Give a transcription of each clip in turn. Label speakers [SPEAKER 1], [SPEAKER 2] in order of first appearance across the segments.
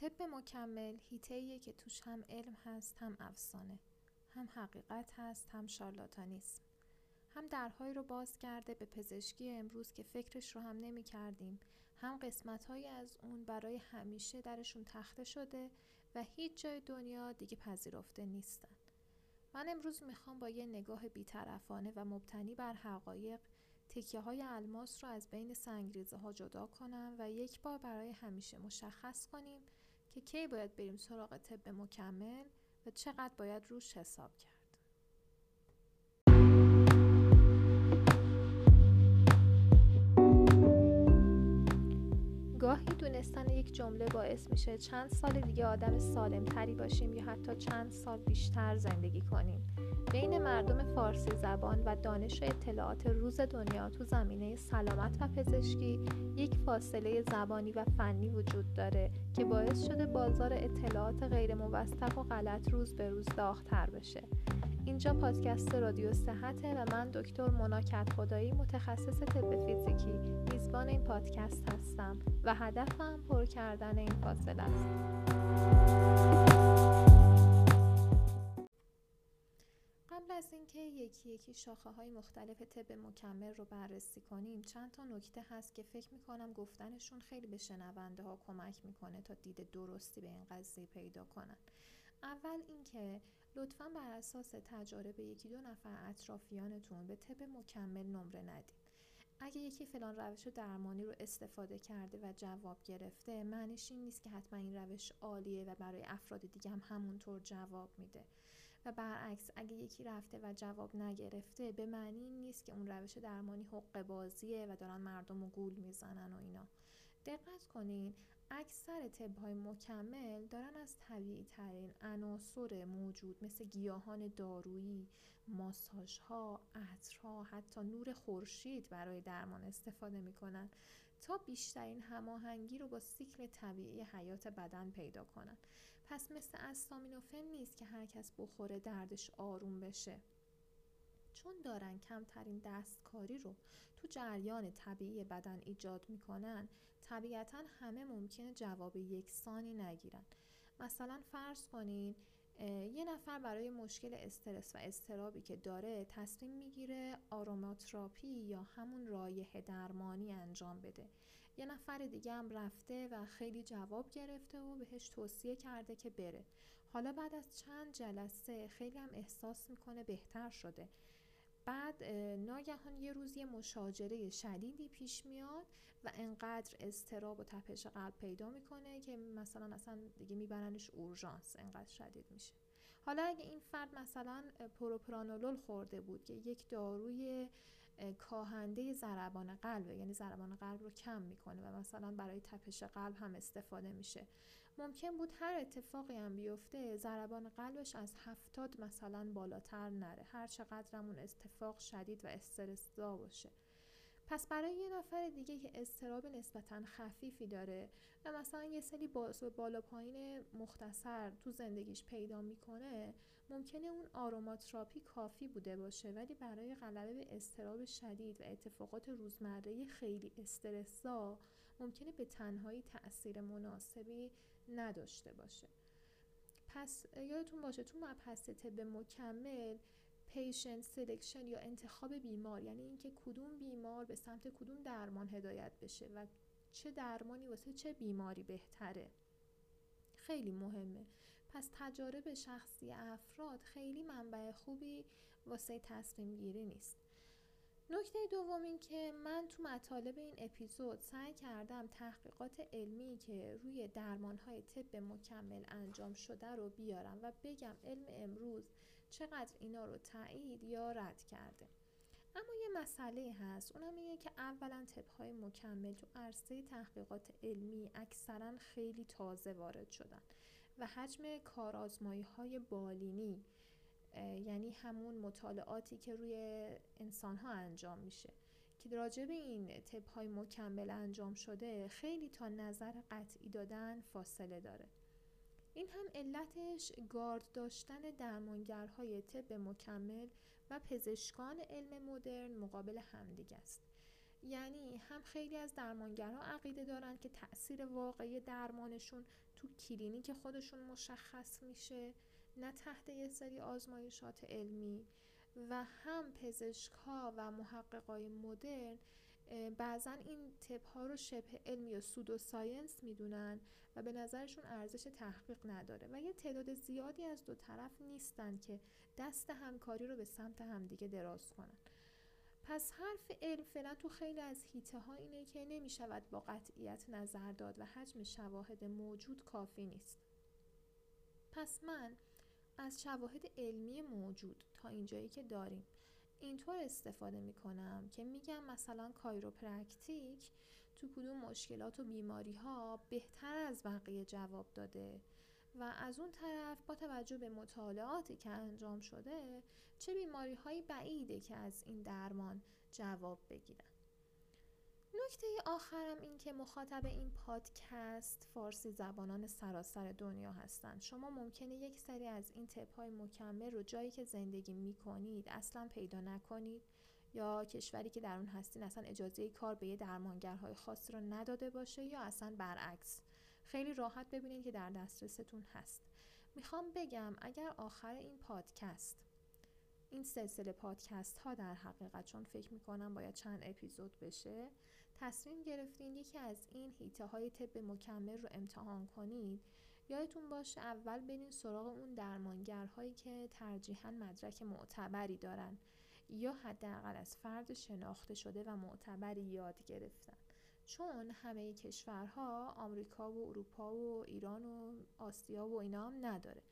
[SPEAKER 1] طب مکمل هیته که توش هم علم هست هم افسانه. هم حقیقت هست هم شارلاتانیسم. هم درهایی رو باز کرده به پزشکی امروز که فکرش رو هم نمی کردیم. هم قسمت از اون برای همیشه درشون تخته شده و هیچ جای دنیا دیگه پذیرفته نیستن. من امروز می‌خوام با یه نگاه بیطرفانه و مبتنی بر حقایق تکیه های الماس رو از بین سنگریزه ها جدا کنم و یک بار برای همیشه مشخص کنیم که کی باید بریم سراغ طب مکمل و چقدر باید روش حساب کرد. گاهی دونستن یک جمله باعث میشه چند سال دیگه آدم سالم تری باشیم یا حتی چند سال بیشتر زندگی کنیم. بین مردم فارسی زبان و دانش و اطلاعات روز دنیا تو زمینه سلامت و پزشکی یک فاصله زبانی و فنی وجود داره که باعث شده بازار اطلاعات غیر موثق و غلط روز به روز داغتر بشه. اینجا پادکست رادیو صحته و من دکتر مناکت خدایی متخصص طب فیزیکی میزبان این پادکست هستم و هدفم پر کردن این فاصله است. قبل از اینکه یکی یکی شاخه های مختلف طب مکمل رو بررسی کنیم چند تا نکته هست که فکر می‌کنم گفتنشون خیلی به شنونده ها کمک می‌کنه تا دید درستی به این قضیه پیدا کنن اول اینکه لطفا بر اساس تجارب یکی دو نفر اطرافیانتون به طب مکمل نمره ندید. اگه یکی فلان روش درمانی رو استفاده کرده و جواب گرفته معنیش این نیست که حتما این روش عالیه و برای افراد دیگه هم همونطور جواب میده. و برعکس اگه یکی رفته و جواب نگرفته به معنی این نیست که اون روش درمانی حق بازیه و دارن مردم رو گول می‌زنن و اینا. دقت کنین اکثر طب های مکمل دارن از طبیعی ترین عناصر موجود مثل گیاهان دارویی، ماساژ ها، عطرها، حتی نور خورشید برای درمان استفاده می‌کنن تا بیشترین هماهنگی رو با سیکل طبیعی حیات بدن پیدا کنن. پس مثل استامینوفن نیست که هر کس بخوره دردش آروم بشه. چون دارن کمترین دستکاری رو تو جریان طبیعی بدن ایجاد می‌کنن طبیعتا همه ممکنه جواب یکسانی نگیرن. مثلا فرض کنین یه نفر برای مشکل استرس و استرابی که داره تصمیم می‌گیره آروماتراپی یا همون رایه درمانی انجام بده. یه نفر دیگه هم رفته و خیلی جواب گرفته و بهش توصیه کرده که بره. حالا بعد از چند جلسه خیلی هم احساس می‌کنه بهتر شده. بعد ناگهان یه روز یه مشاجره شدیدی پیش میاد و انقدر استراب و تپش قلب پیدا می‌کنه که مثلا اصلا دیگه میبرنش اورژانس انقدر شدید میشه. حالا اگه این فرد مثلا پروپرانولول خورده بود که یک داروی کاهنده ضربان قلب یعنی ضربان قلب رو کم می‌کنه و مثلا برای تپش قلب هم استفاده میشه. ممکن بود هر اتفاقی هم بیفته ضربان قلبش از هفتاد مثلا بالاتر نره. هر چقدرمون اتفاق شدید و استرسدا باشه. پس برای یه نفر دیگه که استراب نسبتا خفیفی داره و مثلا یه سری بالا پایین مختصر تو زندگیش پیدا می‌کنه ممکنه اون آروماتراپی کافی بوده باشه ولی برای غلبه به استراب شدید و اتفاقات روزمره خیلی استرسا ممکنه به تنهایی تاثیر مناسبی نداشته باشه. پس یادتون باشه تو مبحث طب مکمل patient selection یا انتخاب بیمار یعنی اینکه کدوم بیمار به سمت کدوم درمان هدایت بشه و چه درمانی واسه چه بیماری بهتره. خیلی مهمه. پس تجارب شخصی افراد خیلی منبع خوبی واسه تصمیم گیری نیست. نکته دوم این که من تو مطالب این اپیزود سعی کردم تحقیقات علمی که روی درمانهای طب مکمل انجام شده رو بیارم و بگم علم امروز چقدر اینا رو تایید یا رد کرده. اما یه مسئله هست اونم اینه که اولا های مکمل تو عرصه تحقیقات علمی اکثرا خیلی تازه وارد شدن. و حجم کارآزمایی های بالینی یعنی همون مطالعاتی که روی انسان ها انجام میشه. که راجع به این طب های مکمل انجام شده خیلی تا نظر قطعی دادن فاصله داره. این هم علتش گارد داشتن درمانگرهای طب مکمل و پزشکان علم مدرن مقابل همدیگه است. یعنی هم خیلی از درمانگرها عقیده دارن که تاثیر واقعی درمانشون تو کلینیک خودشون مشخص میشه نه تحت یه سری آزمایشات علمی. و هم پزشک ها و محققای مدرن بعضا این طب ها رو شبه علمی یا pseudoscience می‌دونن و به نظرشون ارزش تحقیق نداره. و یه تعداد زیادی از دو طرف نیستن که دست همکاری رو به سمت همدیگه دراز کنن. پس حرف علم فعلا تو خیلی از حیطه ها اینه که نمی شود با قطعیت نظر داد و حجم شواهد موجود کافی نیست. پس من از شواهد علمی موجود تا اینجایی که داریم اینطور استفاده می کنم که میگم مثلا کایروپرکتیک تو کدوم مشکلات و بیماری ها بهتر از بقیه جواب داده. و از اون طرف با توجه به مطالعاتی که انجام شده چه بیماری هایی بعیده که از این درمان جواب بگیرن. نکته آخرم این که مخاطب این پادکست فارسی زبانان سراسر دنیا هستند شما ممکنه یک سری از این تپ های مکمل رو جایی که زندگی می کنید اصلا پیدا نکنید یا کشوری که در اون هستین اصلا اجازه کار به یه درمانگرهای خاصی رو نداده باشه یا اصلا برعکس. خیلی راحت ببینید که در دسترستون هست. می‌خوام بگم اگر آخر این پادکست این سلسله پادکست ها در حقیقت چون فکر می‌کنم باید چند اپیزود بشه تصمیم گرفتین یکی از این هیته های طب مکمل رو امتحان کنید یادتون باشه اول برین سراغ اون درمانگرهایی که ترجیحاً مدرک معتبری دارن یا حداقل از فرد شناخته شده و معتبری یاد گرفتن. چون همه کشورها آمریکا و اروپا و ایران و آسیا و اینا هم نداره.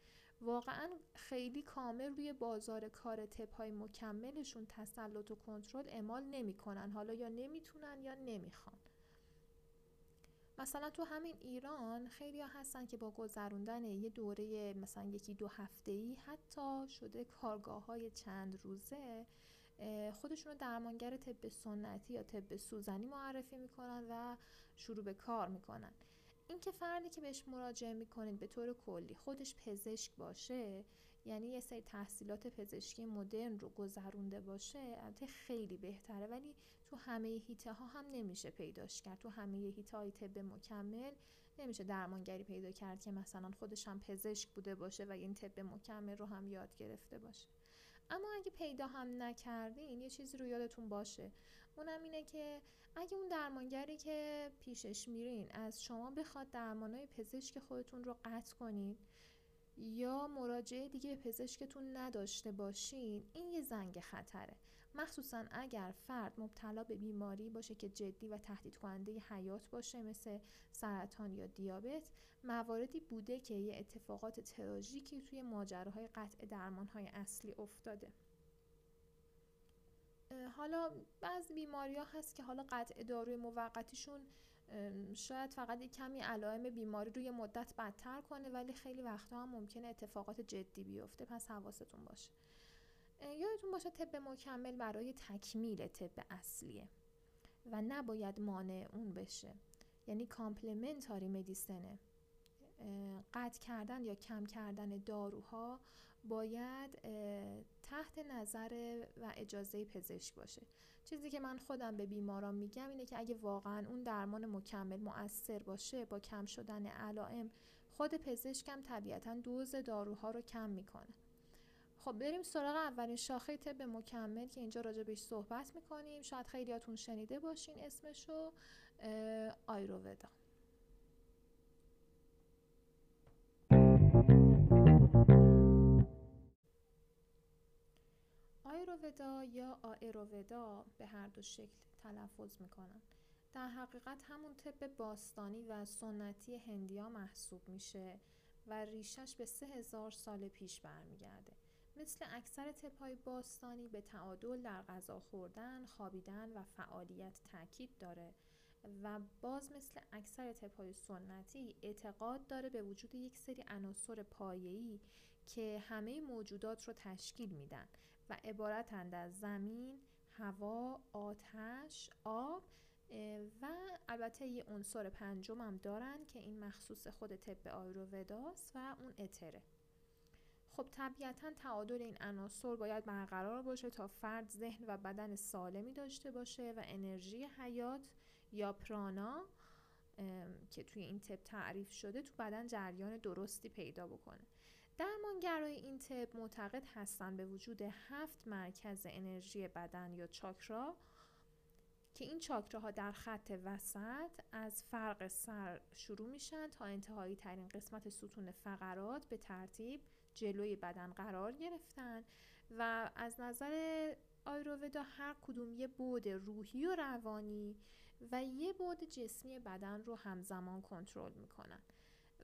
[SPEAKER 1] واقعا خیلی کامل روی بازار کار تپ های مکملشون تسلط و کنترل اعمال نمی‌کنن. حالا یا نمی‌تونن یا نمی‌خوان. مثلا تو همین ایران خیلی هستن که با گذروندن یه دوره مثلا یکی دو هفته ای حتی شده کارگاه های چند روزه خودشون رو درمانگر طب سنتی یا طب سوزنی معرفی می‌کنن و شروع به کار می‌کنن. اینکه فردی که بهش مراجعه می‌کنید به طور کلی خودش پزشک باشه یعنی یه سری تحصیلات پزشکی مدرن رو گذرونده باشه البته خیلی بهتره ولی تو همه هیته ها هم نمیشه پیداش کرد. تو همه هیته های طب مکمل نمیشه درمانگری پیدا کرد که مثلا خودش هم پزشک بوده باشه و این طب مکمل رو هم یاد گرفته باشه. اما اگه پیدا هم نکردین یه چیزی رو یادتون باشه. اونم اینه که اگه اون درمانگری که پیشش میرین از شما بخواد درمانای پزشک خودتون رو قطع کنید یا مراجعه دیگه پزشکتون نداشته باشین این یه زنگ خطره. مخصوصا اگر فرد مبتلا به بیماری باشه که جدی و تهدید کننده حیات باشه مثل سرطان یا دیابت مواردی بوده که یه اتفاقات تراژیکی توی ماجراهای قطع درمانهای اصلی افتاده. حالا بعض بیماری ها هست که حالا قطع داروی موقتیشون شاید فقط یک کمی علائم بیماری یه مدت بدتر کنه ولی خیلی وقتا هم ممکنه اتفاقات جدی بیفته پس حواستون باشه. یادتون باشه طب مکمل برای تکمیل طب اصلیه و نباید مانع اون بشه. یعنی complementary medicine ه. قطع کردن یا کم کردن داروها باید تحت نظر و اجازه پزشک باشه. چیزی که من خودم به بیماران میگم اینه که اگه واقعا اون درمان مکمل مؤثر باشه با کم شدن علائم خود پزشکم طبیعتا دوز داروها رو کم می‌کنه. خب بریم سراغ اولین شاخه طب مکمل که اینجا راجع بهش صحبت می‌کنیم. شاید خیلیاتون شنیده باشین اسمشو آیروودا. آیروودا یا آیروودا به هر دو شکل تلفظ می‌کنن. در حقیقت همون طب باستانی و سنتی هندیا محسوب میشه و ریشش به سه هزار سال پیش برمیگرده. مثل اکثر تپای باستانی به تعادل در غذا خوردن، خوابیدن و فعالیت تاکید داره و باز مثل اکثر تپای سنتی اعتقاد داره به وجود یک سری عناصر پایه‌ای که همه موجودات رو تشکیل میدن و عبارتند از زمین، هوا، آتش، آب و البته یه عنصر پنجم هم دارن که این مخصوص خود طب آیرووداست و اون اتره. خب طبیعتا تعادل این عناصر باید برقرار باشه تا فرد ذهن و بدن سالمی داشته باشه و انرژی حیات یا پرانا که توی این تپ تعریف شده تو بدن جریان درستی پیدا بکنه. درمانگرای این تپ معتقد هستن به وجود هفت مرکز انرژی بدن یا چاکرا که این چاکراها در خط وسط از فرق سر شروع میشن تا انتهایی ترین قسمت ستون فقرات به ترتیب جلوی بدن قرار گرفتن و از نظر آیروودا هر کدوم یه بود روحی و روانی و یه بود جسمی بدن رو همزمان کنترل می‌کنن.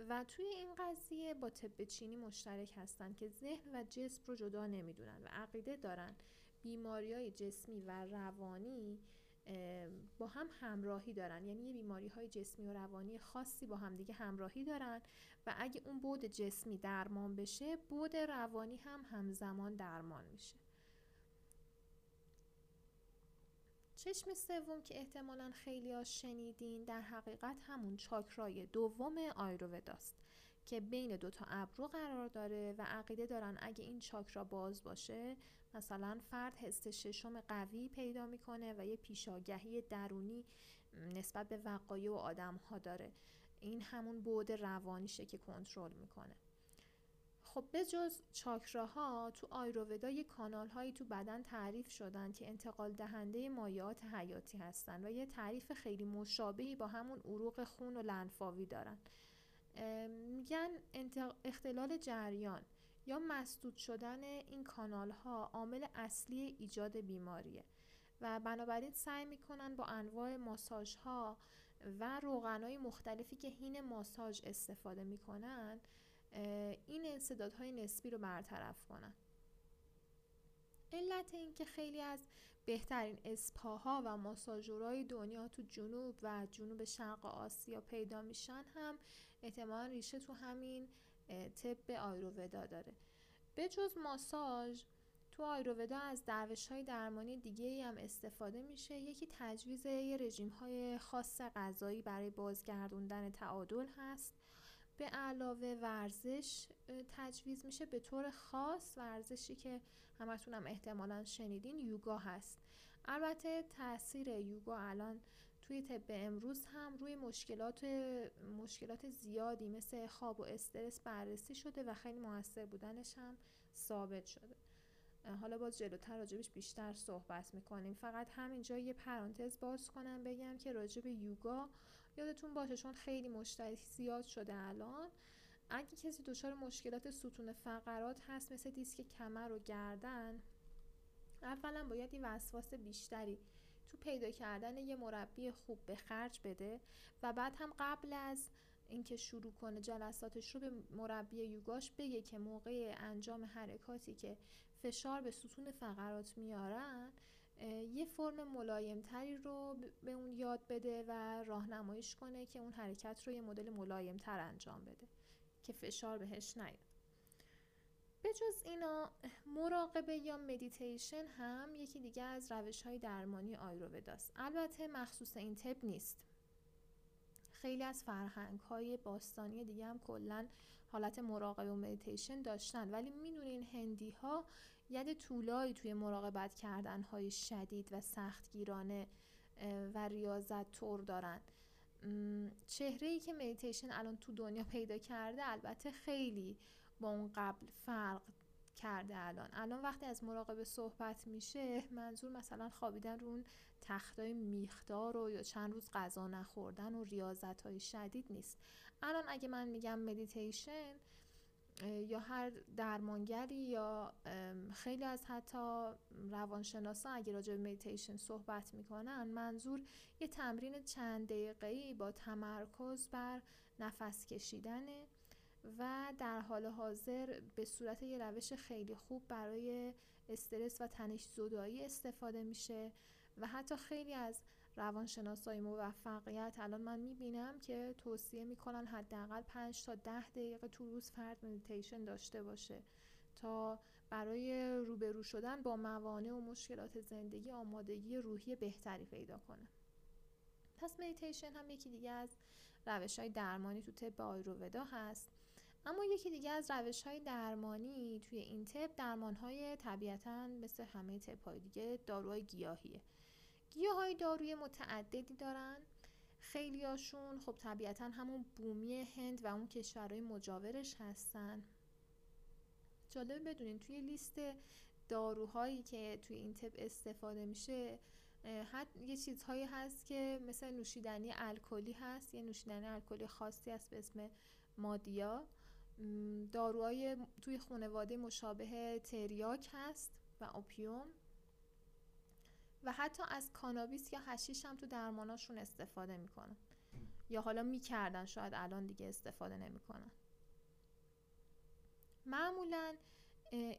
[SPEAKER 1] و توی این قضیه با طب چینی مشترک هستن که ذهن و جسم رو جدا نمی‌دونن و عقیده دارن بیماری های جسمی و روانی با هم همراهی دارن. یعنی یه بیماری های جسمی و روانی خاصی با هم دیگه همراهی دارن و اگه اون بود جسمی درمان بشه بود روانی هم همزمان درمان میشه. چشم سوم که احتمالا خیلی ها شنیدین در حقیقت همون چاکرای دوم آیرووداست که بین دو تا ابرو قرار داره و عقیده دارن اگه این چاکرا باز باشه مثلا فرد حس ششم قوی پیدا می‌کنه و یه پیشاگهی درونی نسبت به وقایع و آدم ها داره. این همون بود روانیشه که کنترل می‌کنه. خب به جز چاکراها تو آیروودا یه کانال هایی تو بدن تعریف شدن که انتقال دهنده مایعات حیاتی هستن و یه تعریف خیلی مشابهی با همون عروق خون و لنفاوی دارن. میگن اختلال جریان. یا مسدود شدن این کانال ها عامل اصلی ایجاد بیماریه. و بنابراین سعی می‌کنن با انواع ماساژ ها و روغن های مختلفی که هین ماساژ استفاده می‌کنن این انصدادهای نسبی رو برطرف کنن. علت این که خیلی از بهترین اسپاها و ماساژورهای دنیا تو جنوب و جنوب شرق آسیا پیدا میشن هم احتمال ریشه تو همین طب آیروودا داره. به جز ماساژ تو آیروودا از دروش های درمانی دیگه هم استفاده میشه. یکی تجویز یه رژیم های خاص غذایی برای بازگردوندن تعادل هست. به علاوه ورزش تجویز میشه به طور خاص. ورزشی که همتون هم احتمالا شنیدین یوگا هست. البته تاثیر یوگا الان توی طب امروز هم روی مشکلات مشکلات زیادی مثل خواب و استرس بررسی شده و خیلی موثر بودنش هم ثابت شده. حالا باز جلوتر راجبش بیشتر صحبت می‌کنیم. فقط همینجا یه پرانتز باز کنم بگم که راجب یوگا یادتون باشه چون خیلی مشتری زیاد شده الان. اگه کسی دچار مشکلات ستون فقرات هست مثل دیسک کمر و گردن اولا باید این وسواس بیشتری تو پیدا کردن یه مربی خوب به خرج بده و بعد هم قبل از اینکه شروع کنه جلساتش رو به مربی یوگاش بگه که موقع انجام حرکاتی که فشار به ستون فقرات میارن یه فرم ملایمتری رو به اون یاد بده و راهنماییش کنه که اون حرکت رو یه مدل ملایمتر انجام بده که فشار بهش نیاد. به جز اینا مراقبه یا مدیتیشن هم یکی دیگه از روش های درمانی آیورداست البته مخصوص این طب نیست. خیلی از فرهنگ های باستانی دیگه هم کلا حالت مراقبه و مدیتیشن داشتن. ولی می‌دونین هندی ها ید طولایی توی مراقبه کردن های شدید و سختگیرانه و ریاضت طور دارن. چهره ای که مدیتیشن الان تو دنیا پیدا کرده البته خیلی با اون قبل فرق کرده الان. الان وقتی از مراقبه صحبت میشه منظور مثلا خوابیدن رو اون تختای میخدار و یا چند روز غذا نخوردن و ریاضت های شدید نیست. الان اگه من میگم مدیتیشن یا هر درمانگری یا خیلی از حتی روانشناسا اگه راجع به مدیتیشن صحبت می‌کنن منظور یه تمرین چند دقیقه‌ای با تمرکز بر نفس کشیدنه. و در حال حاضر به صورت یه روش خیلی خوب برای استرس و تنش زدایی استفاده میشه و حتی خیلی از روانشناسای موفقیت الان من می‌بینم که توصیه می‌کنن حداقل 5 تا 10 دقیقه تو روز فرد مدیتیشن داشته باشه تا برای روبرو شدن با موانع و مشکلات زندگی آمادگی روحی بهتری پیدا کنه. پس مدیتیشن هم یکی دیگه از روش های درمانی تو طب آیروودا هست. اما یکی دیگه از روش های درمانی توی این تپ درمان های طبیعتا مثل همه تپ های دیگه داروهای گیاهیه. گیاه های داروی متعددی دارن. خیلی هاشون خب طبیعتا همون بومی هند و اون کشورهای مجاورش هستن. جالب بدونین توی لیست داروهایی که توی این تپ استفاده میشه حد یه چیزهایی هست که مثل نوشیدنی الکلی هست. یه نوشیدنی الکلی خاصی هست به اسم مادیا. داروهای توی خانواده مشابه تریاک هست و اوپیوم. و حتی از کانابیس یا هشیش هم تو درماناشون استفاده می‌کنن. یا حالا می‌کردن شاید الان دیگه استفاده نمی‌کنن. معمولا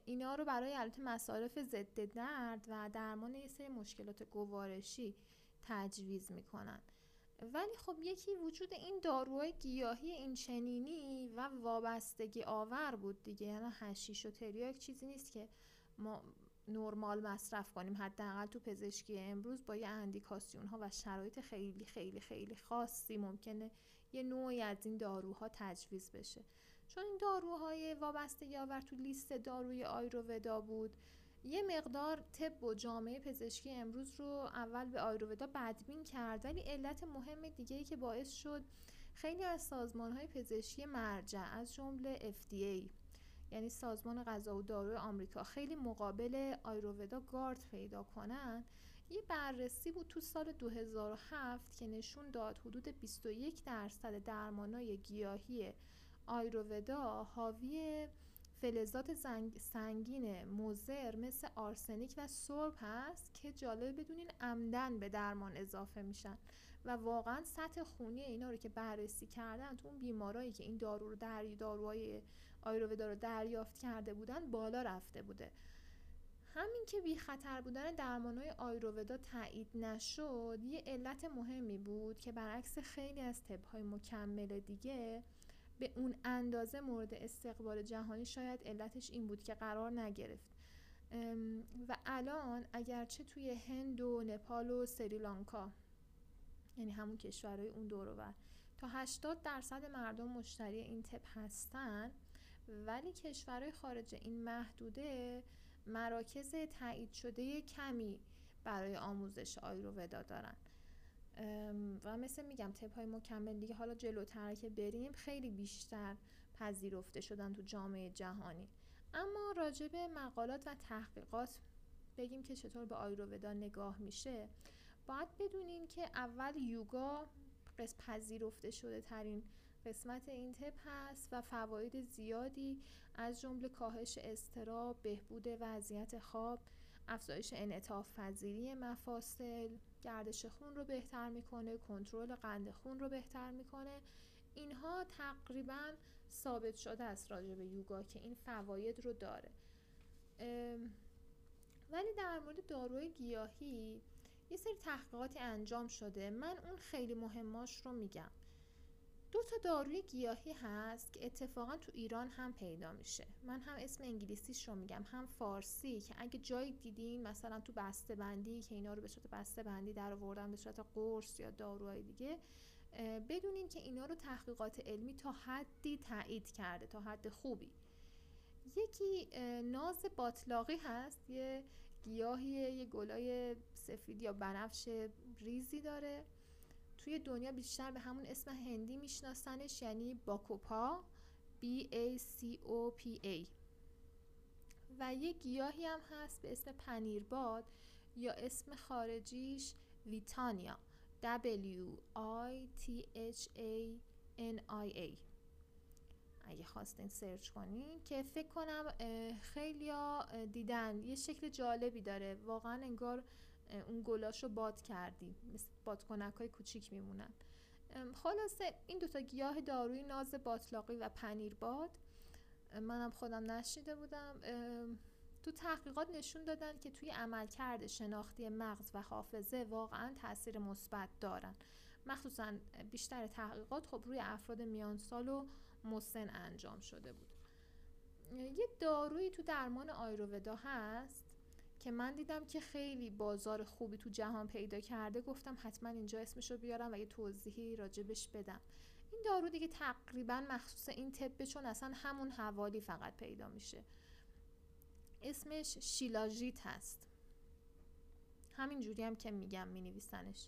[SPEAKER 1] اینا رو برای البته مصارف ضد درد و درمان یه سری مشکلات گوارشی تجویز می‌کنن. ولی خب یکی وجود این داروهای گیاهی این چنینی و وابستگی آور بود دیگه. یعنی هشیش و تریاک چیزی نیست که ما نرمال مصرف کنیم. حداقل تو پزشکی امروز با یه اندیکاسیون ها و شرایط خیلی خیلی خیلی خاصی ممکنه یه نوعی از این داروها تجویز بشه. چون این داروهای وابستگی آور تو لیست داروی آیروودا بود یه مقدار طب و جامعه پزشکی امروز رو اول به آیروودا بدبین کرد ولی علت مهم دیگه ای که باعث شد خیلی از سازمان های پزشکی مرجع از جمله FDA یعنی سازمان غذا و دارو آمریکا خیلی مقابل آیروودا گارد پیدا کنن. یه بررسی بود تو سال 2007 که نشون داد حدود 21 درصد درمانای گیاهی آیروودا حاوی فلزات سنگین موزر مثل آرسنیک و سرب هست که جالب بدونین عمدن به درمان اضافه میشن. و واقعا سطح خونی اینا رو که بررسی کردن تو اون بیمارایی که این دارو رو در داروهای آیروودا رو دریافت کرده بودن بالا رفته بوده. همین که بی خطر بودن درمانهای آیروودا تایید نشد یه علت مهمی بود که برعکس خیلی از طبهای مکمل دیگه به اون اندازه مورد استقبال جهانی شاید علتش این بود که قرار نگرفت. و الان اگرچه توی هند و نپال و سریلانکا یعنی همون کشورهای اون دور تا 80 درصد مردم مشتری این تپ هستن ولی کشورهای خارج این محدوده مراکز تایید شده کمی برای آموزش آیروودا دارن. و مثل میگم تپ های مکمل دیگه حالا جلوتر که بریم خیلی بیشتر پذیرفته شدن تو جامعه جهانی. اما راجع به مقالات و تحقیقات بگیم که چطور به آیروودا نگاه میشه. باید بدونین که اول یوگا قسم پذیرفته شده ترین قسمت این تپ هست و فواید زیادی از جمله کاهش استراب، بهبود وضعیت خواب، افزایش انعطاف پذیری مفاصل، گردش خون رو بهتر می‌کنه، کنترل قند خون رو بهتر می‌کنه. اینها تقریبا ثابت شده است راجع به یوگا که این فواید رو داره. ولی در مورد داروی گیاهی یه سری تحقیقاتی انجام شده من اون خیلی مهماش رو میگم دو تا داروی گیاهی هست که اتفاقا تو ایران هم پیدا میشه. من هم اسم انگلیسیش رو میگم هم فارسی که اگه جایی دیدین مثلا تو بسته بندی که اینا رو به صورت بسته بندی در آوردن به صورت قرص یا داروهای دیگه بدونین که اینا رو تحقیقات علمی تا حدی تایید کرده تا حد خوبی. یکی ناز باطلاقی هست. یه گیاهی یه گلای سفید یا بنفش ریزی داره. توی دنیا بیشتر به همون اسم هندی میشناسنش یعنی باکوپا B A C O P A. و یه گیاهی هم هست به اسم پنیرباد یا اسم خارجیش ویتانیا W I T H A N I A. اگه خواستین سرچ کنین که فکر کنم خیلی دیدن. یه شکل جالبی داره. واقعا انگار اون گلاش رو باد کردی مثل بادکنک های کوچیک میمونن. خلاصه این دوتا گیاه داروی ناز باطلاقی و پنیر باد منم خودم نشیده بودم. تو تحقیقات نشون دادن که توی عملکرد شناختی مغز و حافظه واقعا تاثیر مثبت دارن. مخصوصا بیشتر تحقیقات خب روی افراد میان سال و مسن انجام شده بود. یه دارویی تو درمان آیروودا هست. که من دیدم که خیلی بازار خوبی تو جهان پیدا کرده گفتم حتما اینجا اسمش رو بیارم و یه توضیحی راجبش بدم. این دارو دیگه تقریبا مخصوص این طبه چون اصلا همون حوالی فقط پیدا میشه. اسمش شیلاژیت هست. همین جوری هم که میگم می نویسنش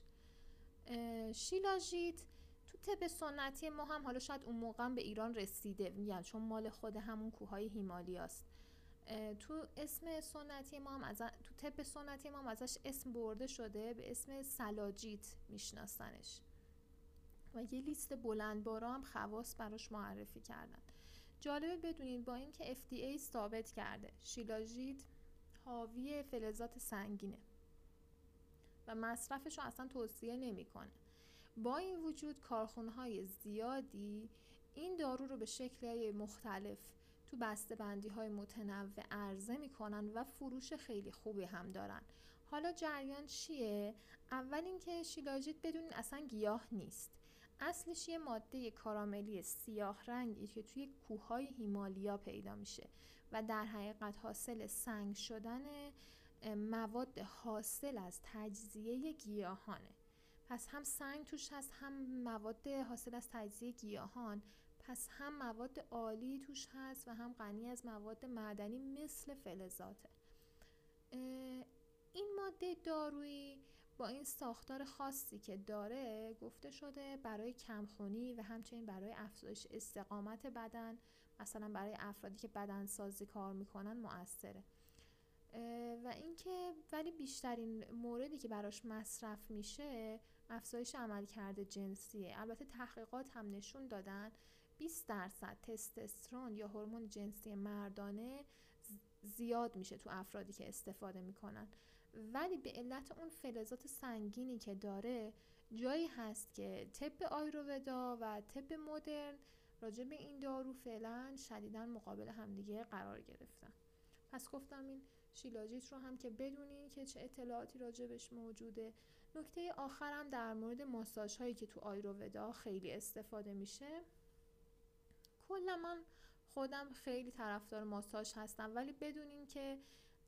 [SPEAKER 1] شیلاژیت تو طب سنتی ما هم حالا شاید اون موقع به ایران رسیده میگم چون مال خود همون کوههای هیمالیاست. تو اسم سنتی ما هم از تو طب سنتی ما هم ازش اسم برده شده به اسم سلاجیت میشناسنش. و یه لیست بلند بارا هم خواص براش معرفی کردن. جالبه بدونید با اینکه FDA ثابت کرده. شیلاژیت حاوی فلزات سنگینه. و مصرفش رو اصلا توصیه نمی‌کنه. با این وجود کارخونه های زیادی این دارو رو به شکل مختلف تو بسته بندی های متنوع عرضه می‌کنن و فروش خیلی خوبی هم دارن. حالا جریان چیه؟ اول اینکه شیلاژیت بدونین اصلا گیاه نیست. اصلش یه ماده کاراملی سیاه رنگی که توی کوههای هیمالیا پیدا میشه و در حقیقت حاصل سنگ شدن مواد حاصل از تجزیه گیاهانه. پس هم سنگ توش هست هم مواد حاصل از تجزیه گیاهان پس هم مواد عالی توش هست و هم غنی از مواد معدنی مثل فلزاته این ماده دارویی با این ساختار خاصی که داره گفته شده برای کمخونی و همچنین برای افزایش استقامت بدن مثلا برای افرادی که بدن سازی کار می‌کنن مؤثره. و اینکه ولی بیشترین موردی که براش مصرف میشه افزایش عملکرد جنسیه. البته تحقیقات هم نشون دادن 20 درصد تستوسترون یا هورمون جنسی مردانه زیاد میشه تو افرادی که استفاده می‌کنن. ولی به علت اون فلزات سنگینی که داره جایی هست که طب آیروودا و طب مدرن راجع به این دارو فعلا شدیدا مقابل همدیگه قرار گرفتن. پس گفتم این شیلاجیت رو هم که بدونین که چه اطلاعاتی راجبش موجوده. نکته آخرم در مورد ماساژ هایی که تو آیروودا خیلی استفاده میشه. کلا من خودم خیلی طرفدار ماساژ هستم ولی بدونین که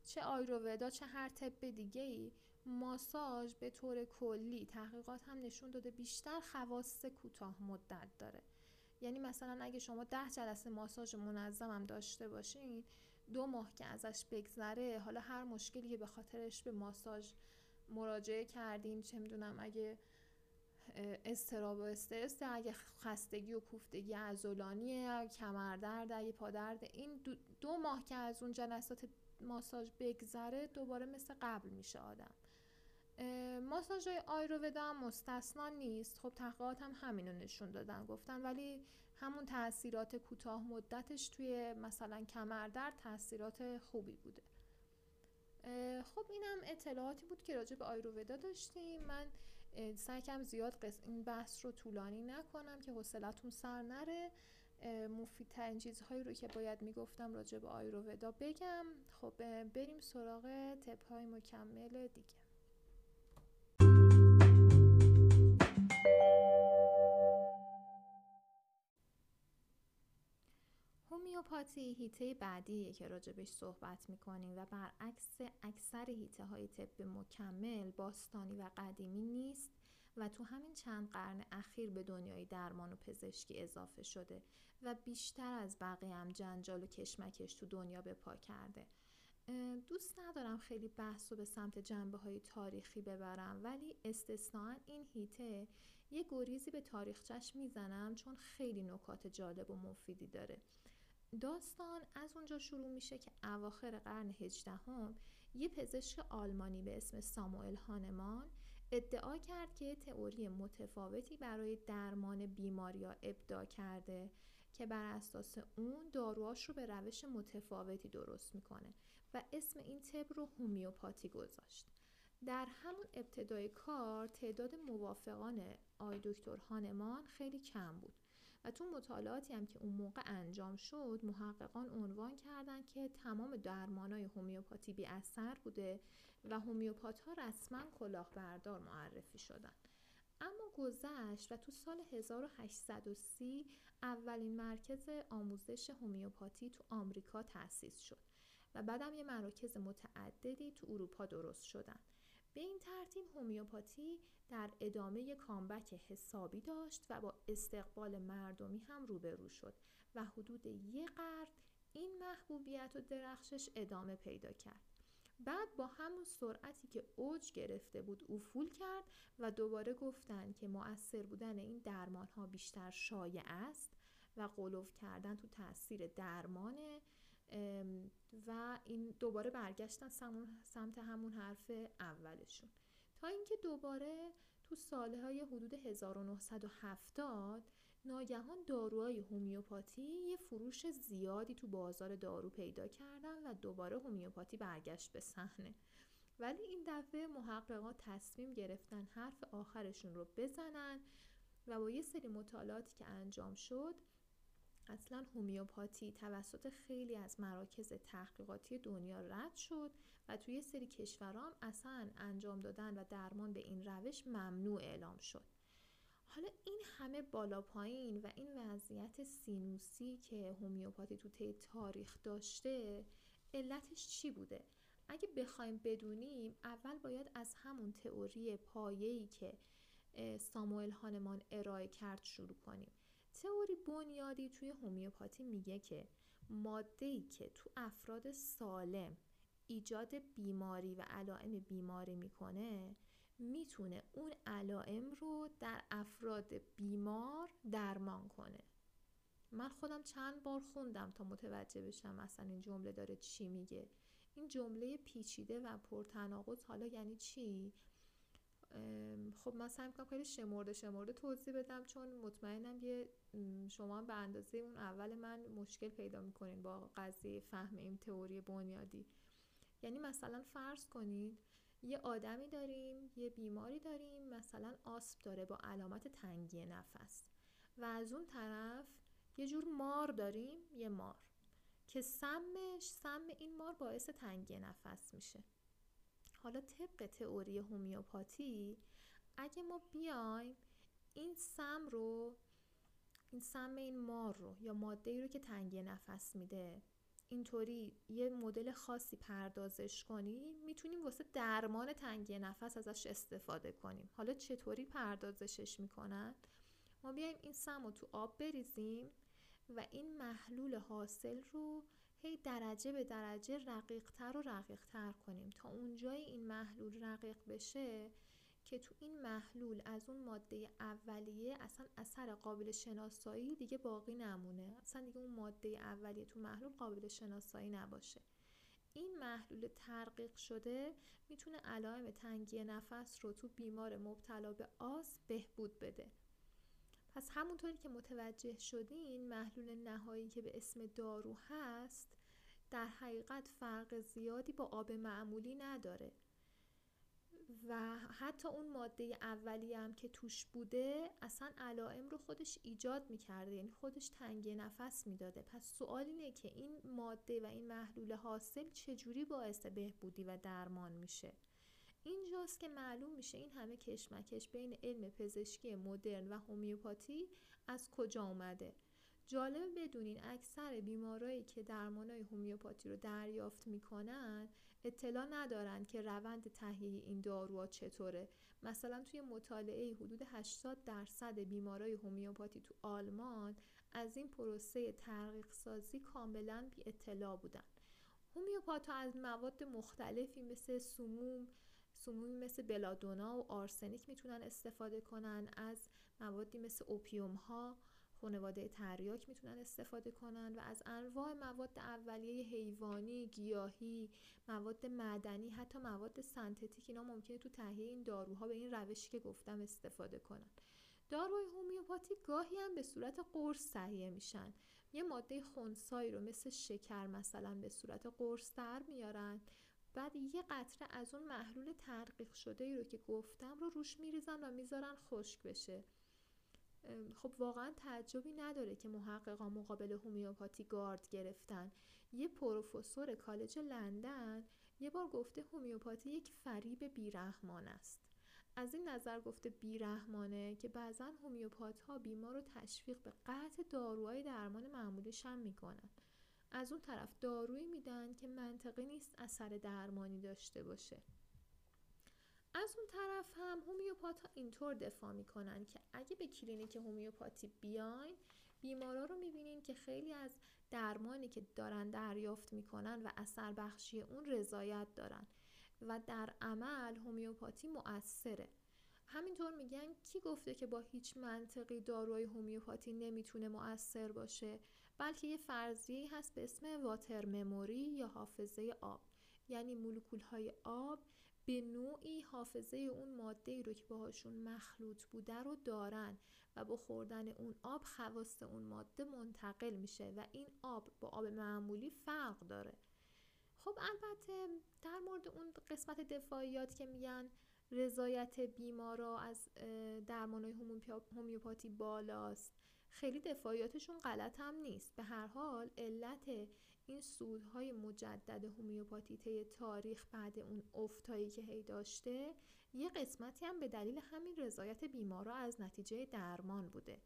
[SPEAKER 1] چه آیروودا چه هر طب دیگه ای ماساژ به طور کلی تحقیقات هم نشون داده بیشتر خواص کوتاه مدت داره. یعنی مثلا اگه شما ده جلسه ماساژ منظم هم داشته باشین دو ماه که ازش بگذره حالا هر مشکلی به خاطرش به ماساژ مراجعه کردین چه می‌دونم اگه استراب و استرس اگه خستگی و کوفتگی عضلانی کمردرد اگه پادرد این دو, دو ماه که از اون جلسات ماساژ بگذره دوباره مثل قبل میشه آدم. ماساژ های آیروودا هم مستثنا نیست. خب تحقیقات هم همینو نشون دادن گفتن. ولی همون تاثیرات کوتاه مدتش توی مثلا کمردرد تاثیرات خوبی بوده. خب اینم اطلاعاتی بود که راجع به آیروودا داشتیم. من سعی کم زیاد. این بحث رو طولانی نکنم که حوصلتون سر نره مفیدترین چیزهایی رو که باید می‌گفتم راجع به آیروودا بگم خب بریم سراغ تپهای مکمل دیگه هومیوپاتی هیته بعدیه که راجبش صحبت می‌کنیم و برعکس اکثر هیته های طب مکمل باستانی و قدیمی نیست و تو همین چند قرن اخیر به دنیای درمان و پزشکی اضافه شده و بیشتر از بقیه هم جنجال و کشمکش تو دنیا به پا کرده. دوست ندارم خیلی بحث رو به سمت جنبه های تاریخی ببرم ولی استثناا این هیته یه گریزی به تاریخچش می‌زنم چون خیلی نکات جالب و مفیدی داره. داستان از اونجا شروع میشه که اواخر قرن هجدهم یه پزشک آلمانی به اسم ساموئل هانمان ادعا کرد که تئوری متفاوتی برای درمان بیماریا ابداع کرده که بر اساس اون داروهاش رو به روش متفاوتی درست می‌کنه و اسم این طب رو هومیوپاتی گذاشت. در همون ابتدای کار تعداد موافقان آی دکتر هانمان خیلی کم بود. و تو مطالعاتی هم که اون موقع انجام شد محققان عنوان کردن که تمام درمانای هومیوپاتی بی اثر بوده و هومیوپات ها رسما کلاهبردار معرفی شدن. اما گذشت و تو سال 1830 اولین مرکز آموزش هومیوپاتی تو آمریکا تأسیس شد و بعدم یه مراکز متعددی تو اروپا درست شدن. به این ترتیب هومیوپاتی در ادامه کامبک حسابی داشت و با استقبال مردمی هم روبرو شد و حدود یک قرن این محبوبیت و درخشش ادامه پیدا کرد. بعد با همون سرعتی که اوج گرفته بود افول کرد و دوباره گفتن که مؤثر بودن این درمان ها بیشتر شایع است و قلوف کردن تو تاثیر درمانه و این دوباره برگشتن سمت همون حرف اولشون. تا اینکه دوباره تو سالهای حدود 1970 ناگهان داروهای هومیوپاتی یه فروش زیادی تو بازار دارو پیدا کردن و دوباره هومیوپاتی برگشت به صحنه. ولی این دفعه محققات تصمیم گرفتن حرف آخرشون رو بزنن و با یه سری مطالعاتی که انجام شد اصلا هومیوپاتی توسط خیلی از مراکز تحقیقاتی دنیا رد شد و توی سری کشورها هم اصلا انجام دادن و درمان به این روش ممنوع اعلام شد. حالا این همه بالا پایین و این وضعیت سینوسی که هومیوپاتی تو طی تاریخ داشته علتش چی بوده؟ اگه بخوایم بدونیم اول باید از همون تئوری پایه‌ای که ساموئل هانمان ارائه کرد شروع کنیم. تئوری بنیادی توی هومیوپاتی میگه که ماده‌ای که تو افراد سالم ایجاد بیماری و علائم بیماری می‌کنه می‌تونه اون علائم رو در افراد بیمار درمان کنه. من خودم چند بار خوندم تا متوجه بشم مثلا این جمله داره چی میگه. این جمله پیچیده و پرتناقض حالا یعنی چی؟ خب من سعی می‌کنم خیلی شمرده شمرده توضیح بدم چون مطمئنم یه شما به اندازه اون اول من مشکل پیدا می‌کنین با قضیه فهم این تئوری بنیادی. یعنی مثلا فرض کنید یه آدمی داریم یه بیماری داریم مثلا آسپ داره با علامت تنگی نفس و از اون طرف یه جور مار داریم یه مار که سمش سم این مار باعث تنگی نفس میشه. حالا طبق تئوری هومیوپاتی اگه ما بیایم این سم رو این سم این مار رو یا ماده ای رو که تنگی نفس میده اینطوری یه مدل خاصی پردازش کنیم می‌تونیم واسه درمان تنگی نفس ازش استفاده کنیم. حالا چطوری پردازشش می‌کنن؟ ما بیایم این سم رو تو آب بریزیم و این محلول حاصل رو هی درجه به درجه رقیقتر و رقیقتر کنیم تا اونجای این محلول رقیق بشه که تو این محلول از اون ماده اولیه اصلا اثر قابل شناسایی دیگه باقی نمونه. اصلا دیگه اون ماده اولیه تو محلول قابل شناسایی نباشه. این محلول ترقیق شده می‌تونه علائم تنگی نفس رو تو بیمار مبتلا به آس بهبود بده. پس همونطوری که متوجه شدین محلول نهایی که به اسم دارو هست در حقیقت فرق زیادی با آب معمولی نداره. و حتی اون ماده اولی هم که توش بوده اصلا علائم رو خودش ایجاد می‌کرده. یعنی خودش تنگی نفس می‌داده. پس سوال اینه که این ماده و این محلول حاصل چجوری باعث بهبودی و درمان میشه؟ اینجاست که معلوم میشه این همه کشمکش بین علم پزشکی مدرن و هومیوپاتی از کجا اومده. جالب بدونین اکثر بیمارایی که درمانای هومیوپاتی رو دریافت می‌کنن اطلاع ندارن که روند تهیه این داروها چطوره. مثلا توی مطالعه حدود 80 درصد بیمارای هومیوپاتی تو آلمان از این پروسه ترقیق سازی کاملا بی اطلاع بودن. هومیوپات از مواد مختلفی مثل سموم سمومی مثل بلادونا و آرسنیک می‌تونن استفاده کنن از موادی مثل اوپیوم ها خانواده تریاک می‌تونن استفاده کنن و از انواع مواد اولیه حیوانی، گیاهی، مواد معدنی، حتی مواد سنتتیک اینا ممکنه تو تهیه این داروها به این روشی که گفتم استفاده کنن. داروهای هومیوپاتی گاهی هم به صورت قرص تهیه میشن. یه ماده خونسایی رو مثل شکر مثلا به صورت قرص در میارن بعد یه قطره از اون محلول ترقیق شده ای رو که گفتم رو روش میریزن و می‌ذارن خشک بشه. خب واقعا تعجبی نداره که محققان مقابل هومیوپاتی گارد گرفتن. یه پروفسور کالج لندن یه بار گفته هومیوپاتی یک فریب بیرحمان است. از این نظر گفته بیرحمانه که بعضا هومیوپات ها بیمار رو تشویق به قطع داروهای درمان معمولیش هم می‌کنن. از اون طرف دارویی میدن که منطقی نیست اثر درمانی داشته باشه. از اون طرف هم هومیوپات ها اینطور دفاع می‌کنن که اگه به کلینیک هومیوپاتی بیاین بیمارا رو می‌بینین که خیلی از درمانی که دارن دریافت می‌کنن و اثر بخشی اون رضایت دارن و در عمل هومیوپاتی مؤثره. همینطور میگن کی گفته که با هیچ منطقی داروی هومیوپاتی نمی‌تونه مؤثر باشه؟ بلکه یه فرضیه هست به اسم واتر مموری یا حافظه آب. یعنی مولکول های آب به نوعی حافظه اون ماده ای رو که باهاشون مخلوط بوده رو دارن و با خوردن اون آب خواست اون ماده منتقل میشه و این آب با آب معمولی فرق داره. خب البته در مورد اون قسمت دفاعیات که میگن رضایت بیمارا از درمان هومیوپاتی بالاست. خیلی دفاعیاتشون غلط هم نیست. به هر حال علت این سودهای مجدد هومیوپاتی طی تاریخ بعد اون افتایی که هی داشته یه قسمتی هم به دلیل همین رضایت بیمارا از نتیجه درمان بوده.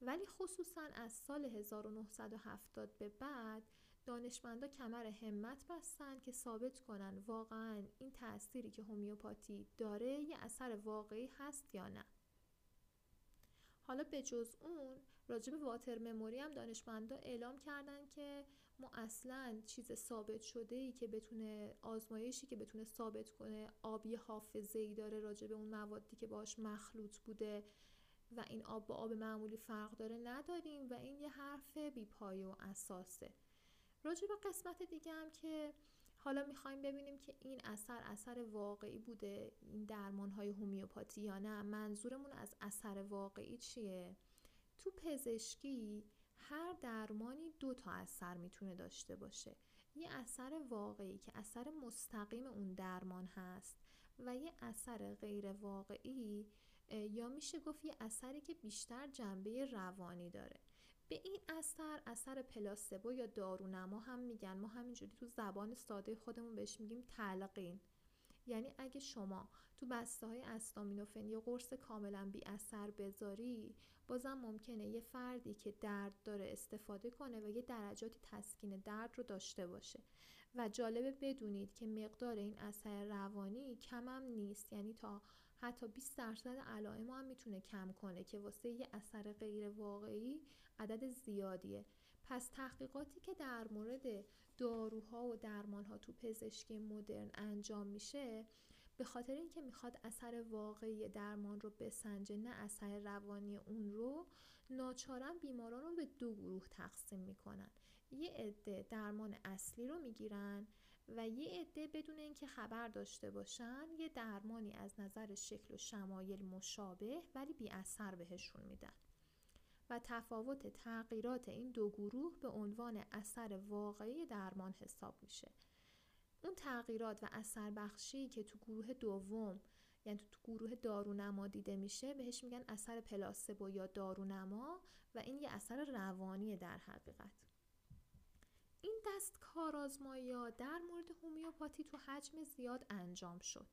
[SPEAKER 1] ولی خصوصا از سال 1970 به بعد دانشمندا کمر همت بستن که ثابت کنن واقعا این تأثیری که هومیوپاتی داره یه اثر واقعی هست یا نه. حالا به جز اون راجب واتر مموری هم دانشمندا اعلام کردن که ما اصلا چیز ثابت شده ای که بتونه آزمایشی که بتونه ثابت کنه آبی حافظه ای داره راجب اون موادی که باش مخلوط بوده و این آب با آب معمولی فرق داره نداریم و این یه حرف بیپایه و اساسه. راجع به قسمت دیگه هم که حالا می‌خوایم ببینیم که این اثر اثر واقعی بوده این درمان های هومیوپاتی یا نه. منظورمون از اثر واقعی چیه؟ تو پزشکی هر درمانی دو تا اثر می‌تونه داشته باشه. یه اثر واقعی که اثر مستقیم اون درمان هست و یه اثر غیر واقعی یا میشه گفت یه اثری که بیشتر جنبه روانی داره. به این اثر اثر پلاسبو یا دارونما هم میگن. ما همینجوری تو زبان ساده خودمون بهش میگیم تلقین. یعنی اگه شما تو بسته های استامینوفن یا قرص کاملا بی اثر بذاری بازم ممکنه یه فردی که درد داره استفاده کنه و یه درجاتی تسکین درد رو داشته باشه. و جالبه بدونید که مقدار این اثر روانی کمم نیست. یعنی تا حتی 20 درصد علائم هم می‌تونه کم کنه که واسه یه اثر غیر واقعی عدد زیادیه. پس تحقیقاتی که در مورد داروها و درمانها تو پزشکی مدرن انجام میشه به خاطر اینکه می‌خواد اثر واقعی درمان رو بسنجه نه اثر روانی اون رو ناچارن بیماران رو به دو گروه تقسیم می‌کنن. یه عده درمان اصلی رو می‌گیرن و یه عده بدون اینکه خبر داشته باشن یه درمانی از نظر شکل و شمایل مشابه ولی بی اثر بهشون میدن. و تفاوت تغییرات این دو گروه به عنوان اثر واقعی درمان حساب میشه. اون تغییرات و اثر بخشی که تو گروه دوم یعنی تو گروه دارونما دیده میشه بهش میگن اثر پلاسبو یا دارونما و این یه اثر روانی در حقیقت. این دست کارآزمایی در مورد هومیوپاتی تو حجم زیاد انجام شد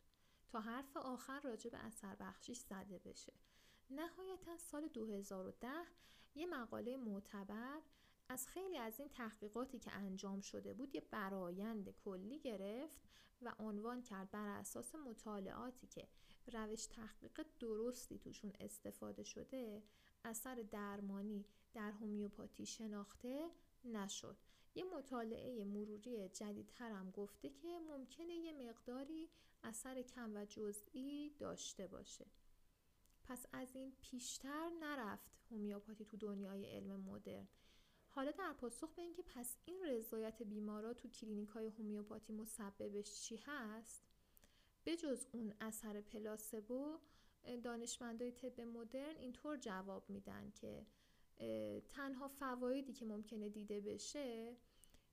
[SPEAKER 1] تا حرف آخر راجع به اثر بخشیش زده بشه. نهایتا سال 2010 یه مقاله معتبر از خیلی از این تحقیقاتی که انجام شده بود یه برایند کلی گرفت و عنوان کرد بر اساس مطالعاتی که روش تحقیق درستی توشون استفاده شده اثر درمانی در هومیوپاتی شناخته نشد. یه مطالعه مروری جدیدتر هم گفته که ممکنه یه مقداری اثر کم و جزئی داشته باشه. پس از این پیشتر نرفت هومیوپاتی تو دنیای علم مدرن. حالا در پاسخ به اینکه پس این رضایت بیمارا تو کلینیک های هومیوپاتی مسببش چی هست بجز اون اثر پلاسبو دانشمندای طب مدرن اینطور جواب میدن که تنها فوایدی که ممکنه دیده بشه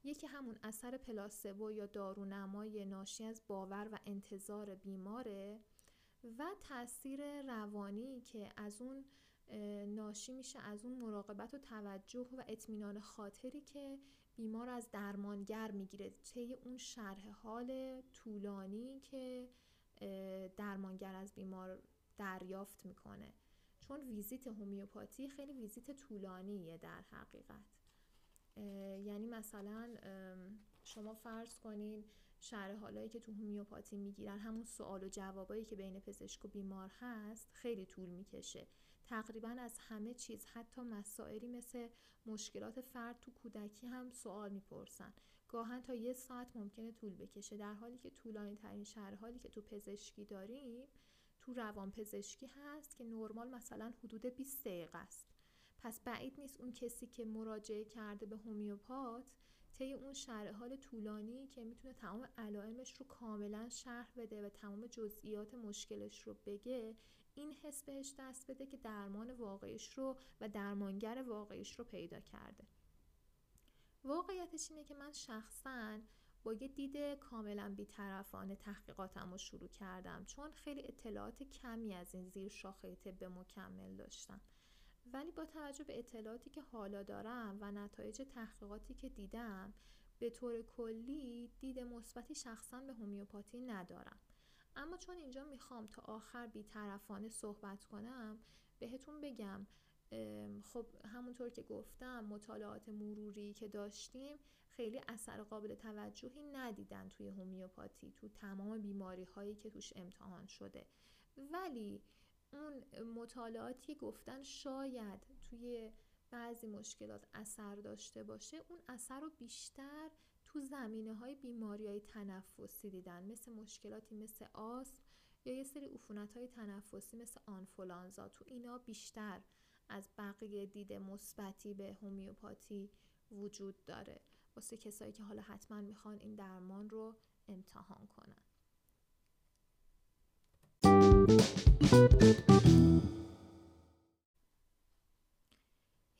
[SPEAKER 1] یکی همون اثر پلاسبو یا دارونمای ناشی از باور و انتظار بیماره و تاثیر روانی که از اون ناشی میشه از اون مراقبت و توجه و اطمینان خاطری که بیمار از درمانگر می‌گیره. طی اون شرح حال طولانی که درمانگر از بیمار دریافت می‌کنه. چون ویزیت هومیوپاتی خیلی ویزیت طولانیه در حقیقت. یعنی مثلا شما فرض کنین شرح حالایی که تو هومیوپاتی می‌گیرن همون سوال و جوابایی که بین پزشک و بیمار هست خیلی طول می‌کشه. تقریبا از همه چیز حتی مسائلی مثل مشکلات فرد تو کودکی هم سوال می‌پرسن. گاهن تا یه ساعت ممکنه طول بکشه. در حالی که طولانی ترین شرح حالی که تو پزشکی داریم تو روان پزشکی هست که نرمال مثلا حدود 20 دقیقه است. پس بعید نیست اون کسی که مراجعه کرده به هومیوپات طی اون شرح حال طولانی که می‌تونه تمام علائمش رو کاملا شرح بده و تمام جزئیات مشکلش رو بگه این حس بهش دست بده که درمان واقعیش رو و درمانگر واقعیش رو پیدا کرده. واقعیتش اینه که من شخصا با یه دید کاملا بیطرفانه تحقیقاتم رو شروع کردم چون خیلی اطلاعات کمی از این زیر شاخه طب مکمل داشتم. ولی با توجه به اطلاعاتی که حالا دارم و نتایج تحقیقاتی که دیدم به طور کلی دید مثبتی شخصا به هومیوپاتی ندارم. اما چون اینجا می‌خوام تا آخر بیطرفانه صحبت کنم بهتون بگم خب همونطور که گفتم مطالعات مروری که داشتیم خیلی اثر قابل توجهی ندیدن توی هومیوپاتی تو تمام بیماری هایی که توش امتحان شده. ولی اون مطالعاتی گفتن شاید توی بعضی مشکلات اثر داشته باشه اون اثر رو بیشتر تو زمینه های بیماری های تنفسی دیدن. مثل مشکلاتی مثل آسم یا یه سری عفونت های تنفسی مثل آنفولانزا. تو اینا بیشتر از بقیه دید مثبتی به هومیوپاتی وجود داره. واسه کسایی که حالا حتما می‌خوان این درمان رو امتحان کنن.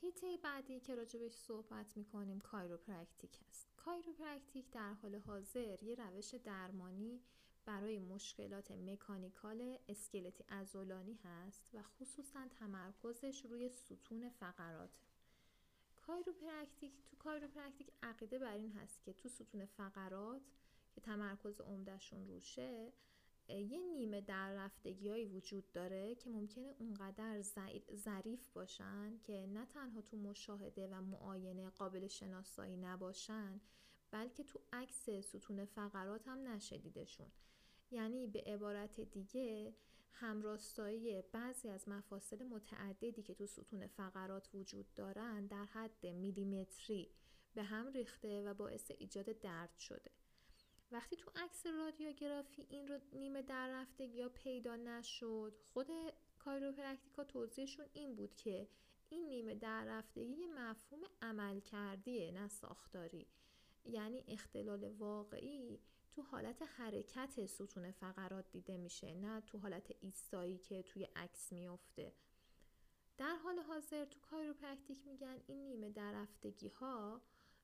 [SPEAKER 1] حیطه بعدی که راجع بهش صحبت می‌کنیم کایروپرکتیک هست کایروپرکتیک در حال حاضر یه روش درمانی برای مشکلات mechanical اسکلتی عضلانی هست و خصوصا تمرکزش روی ستون فقرات. کایروپرکتیک تو کایروپرکتیک عقیده بر این هست که تو ستون فقرات که تمرکز عمدهشون روشه یه نیمه در رفتگی وجود داره که ممکنه اونقدر ظریف باشن که نه تنها تو مشاهده و معاینه قابل شناسایی نباشن بلکه تو عکس ستون فقرات هم نشه دیدشون. یعنی به عبارت دیگه همراستایی بعضی از مفاصل متعددی که تو ستون فقرات وجود دارن در حد میلیمتری به هم ریخته و باعث ایجاد درد شده. وقتی تو عکس رادیوگرافی این نیمه در رفتگیا پیدا نشد خود کایروپرکتیکا توضیحشون این بود که این نیمه در رفتگی یه مفهوم عملکردیه نه ساختاری. یعنی اختلال واقعی تو حالت حرکت ستون فقرات دیده میشه نه تو حالت ایستایی که توی عکس میفته. در حال حاضر تو کایروپرکتیک میگن این نیمه درفتگی ها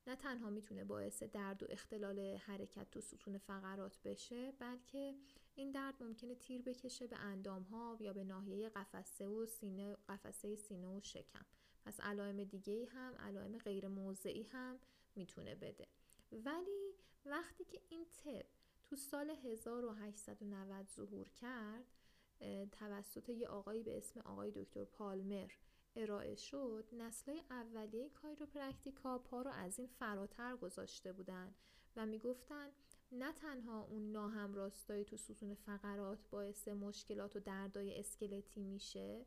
[SPEAKER 1] نه تنها می‌تونه باعث درد و اختلال حرکت تو ستون فقرات بشه بلکه این درد ممکنه تیر بکشه به اندام ها یا به ناحیه قفسه و سینه قفسه سینه و شکم. پس علائم دیگه هم علائم غیر موضعی هم می‌تونه بده. ولی وقتی که این طب تو سال 1890 ظهور کرد توسط یه آقایی به اسم آقای دکتر پالمر ارائه شد نسلهای اولیه کایروپرکتیکا پا رو از این فراتر گذاشته بودن و می‌گفتن نه تنها اون ناهمراستایی تو ستون فقرات باعث مشکلات و دردای اسکلتی میشه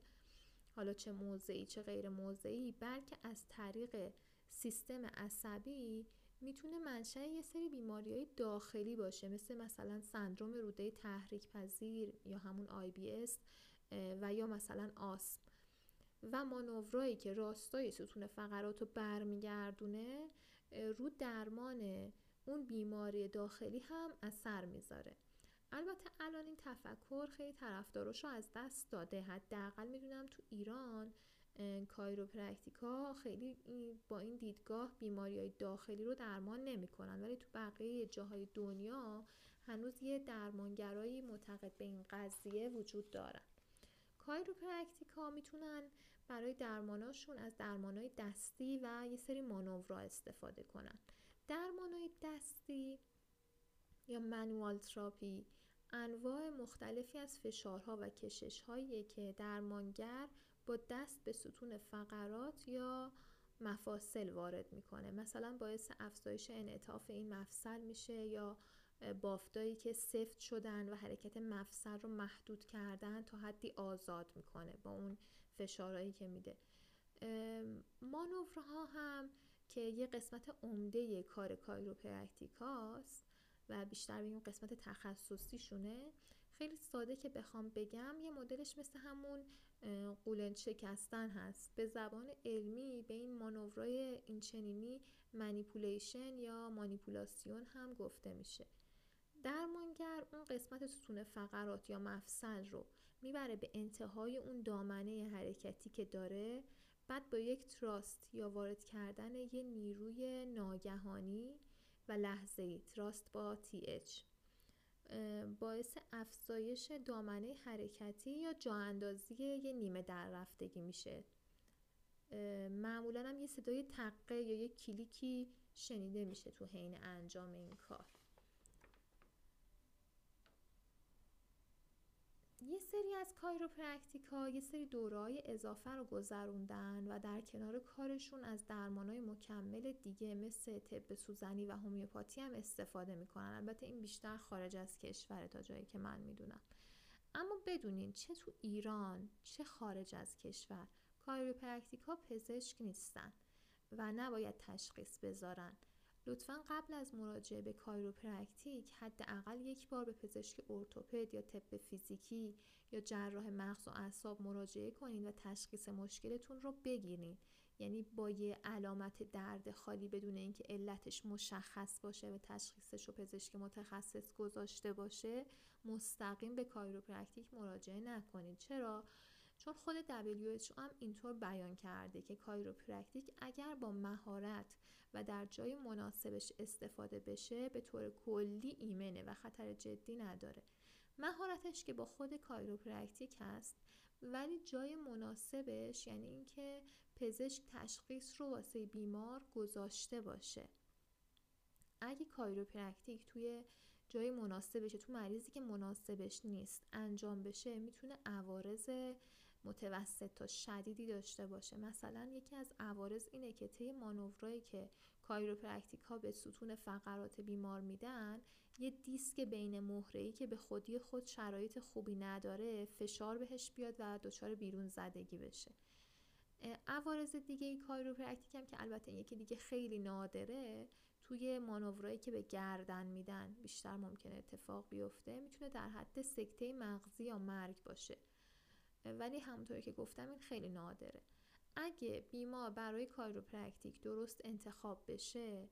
[SPEAKER 1] حالا چه موضعی چه غیر موضعی بلکه از طریق سیستم عصبی می‌تونه منشأ یه سری بیماری های داخلی باشه مثل مثلا سندروم روده تحریک پذیر یا همون IBS و یا مثلا آسم. و مانورایی که راستای ستون فقرات رو برمیگردونه رو درمان اون بیماری داخلی هم اثر می‌ذاره. البته الان این تفکر خیلی طرفدارش رو از دست داده. حداقل می‌دونم تو ایران کایروپرکتیکا خیلی با این دیدگاه بیماری های داخلی رو درمان نمی‌کنن. ولی تو بقیه جاهای دنیا هنوز یه درمانگرایی معتقد به این قضیه وجود دارن. کایروپرکتیکا می‌تونن برای درماناشون از درمانهای دستی و یه سری مانورا استفاده کنن. درمانهای دستی یا manual therapy انواع مختلفی از فشارها و کششهایی که درمانگر با دست به ستون فقرات یا مفاصل وارد می‌کنه. مثلا باعث افزایش انعطاف این مفصل میشه یا بافتایی که سفت شدن و حرکت مفصل رو محدود کردن تا حدی آزاد می‌کنه با اون فشارهایی که میده. مانورها هم که یه قسمت عمده کار کایروپرکتیک هاست و بیشتر اون قسمت تخصصی شونه خیلی ساده که بخوام بگم یه مدلش مثل همون قولنج شکستن هست. به زبان علمی به این مانورای اینچنینی manipulation یا مانیپولاسیون هم گفته میشه. درمانگر اون قسمت ستون فقرات یا مفصل رو می‌بره به انتهای اون دامنه حرکتی که داره بعد با یک thrust یا وارد کردن یه نیروی ناگهانی و لحظه ای thrust با TH باعث افزایش دامنه حرکتی یا جا اندازی یه نیمه در رفتگی میشه. معمولا هم یه صدای تقه یا یه کلیکی شنیده میشه تو حین انجام این کار. یه سری از کایروپرکتیک ها یه سری دورهای اضافه رو گذروندن و در کنار کارشون از درمانهای مکمل دیگه مثل طب سوزنی و هومیوپاتی هم استفاده می‌کنن. البته این بیشتر خارج از کشور تا جایی که من می‌دونم. اما بدونین چه تو ایران چه خارج از کشور کایروپرکتیک ها پزشک نیستن و نباید تشخیص بذارن. لطفا قبل از مراجعه به کایروپرکتیک حداقل یک بار به پزشک ارتوپد یا طب فیزیکی یا جراح مغز و اعصاب مراجعه کنید و تشخیص مشکلتون رو بگیرید یعنی با یه علامت درد خالی بدون اینکه علتش مشخص باشه و تشخیصش رو پزشک متخصص گذاشته باشه مستقیم به کایروپرکتیک مراجعه نکنید چرا؟ چون خود WHO هم اینطور بیان کرده که کایروپرکتیک اگر با مهارت و در جای مناسبش استفاده بشه به طور کلی ایمنه و خطر جدی نداره. مهارتش که با خود کایروپرکتیک هست ولی جای مناسبش یعنی اینکه پزشک تشخیص رو واسه بیمار گذاشته باشه. اگه کایروپرکتیک توی جای مناسبشه تو مریضی که مناسبش نیست انجام بشه می‌تونه عوارض متوسط تا شدیدی داشته باشه. مثلا یکی از عوارض اینه که طی مانورایی که کایروپرکتیک ها به ستون فقرات بیمار میدن یه دیسک بین مهره‌ای که به خودی خود شرایط خوبی نداره فشار بهش بیاد و دچار بیرون زدگی بشه. عوارض دیگه ی کایروپرکتیک هم که البته یکی دیگه خیلی نادره توی مانورایی که به گردن میدن بیشتر ممکنه اتفاق بیفته می‌تونه در حد سکته مغزی یا مرگ باشه. ولی همونطوری که گفتم این خیلی نادره. اگه بیمار برای کایروپرکتیک درست انتخاب بشه